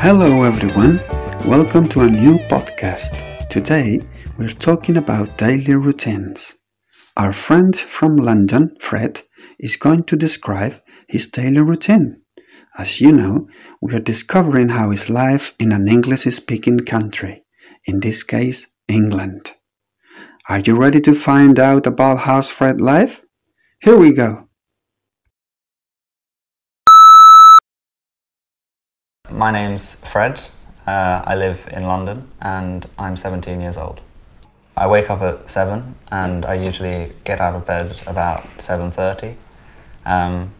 Hello, everyone. Welcome to a new podcast. Today, we're talking about daily routines. Our friend from London, Fred, is going to describe his daily routine. As you know, we are discovering how is life in an English speaking country, in this case, England. Are you ready to find out about how's Fred life? Here we go. My name's Fred. Uh, I live in London and I'm 17 years old. I wake up at 7 and I usually get out of bed about 7.30. Um,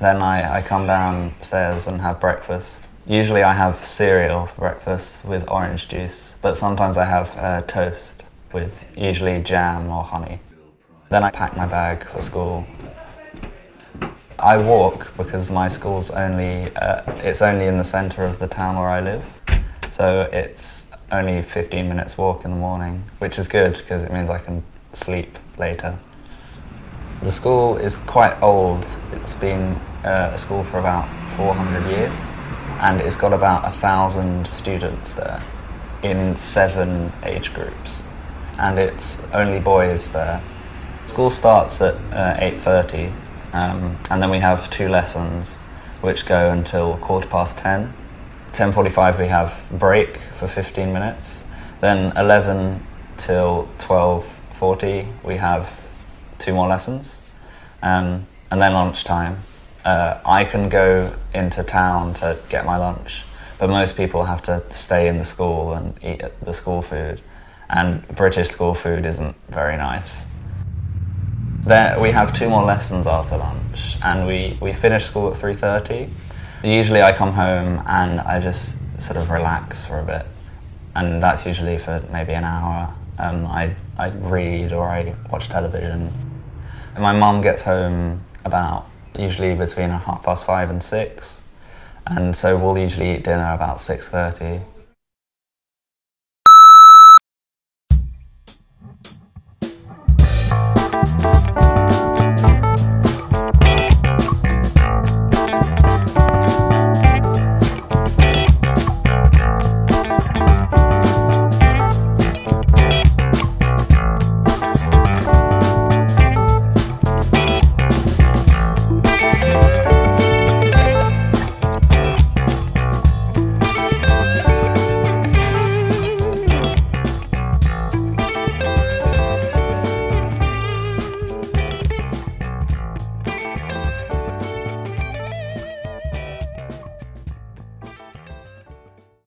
then I, I come downstairs and have breakfast. Usually I have cereal for breakfast with orange juice, but sometimes I have uh, toast with usually jam or honey. Then I pack my bag for school I walk because my school's only uh, it's only in the centre of the town where I live, so it's only 15 minutes walk in the morning, which is good because it means I can sleep later. The school is quite old. It's been uh, a school for about 400 years, and it's got about a thousand students there in seven age groups, and it's only boys there. School starts at uh, 8:30 um, and then we have two lessons which go until quarter past 10. 10.45 we have break for 15 minutes. Then 11 till 12.40 we have two more lessons. Um, and then lunchtime. Uh, I can go into town to get my lunch, but most people have to stay in the school and eat the school food. And British school food isn't very nice. We have two more lessons after lunch, and we, we finish school at 3.30. Usually I come home and I just sort of relax for a bit, and that's usually for maybe an hour. Um, I, I read or I watch television. And my mum gets home about usually between half past five and six, and so we'll usually eat dinner about 6.30. Thank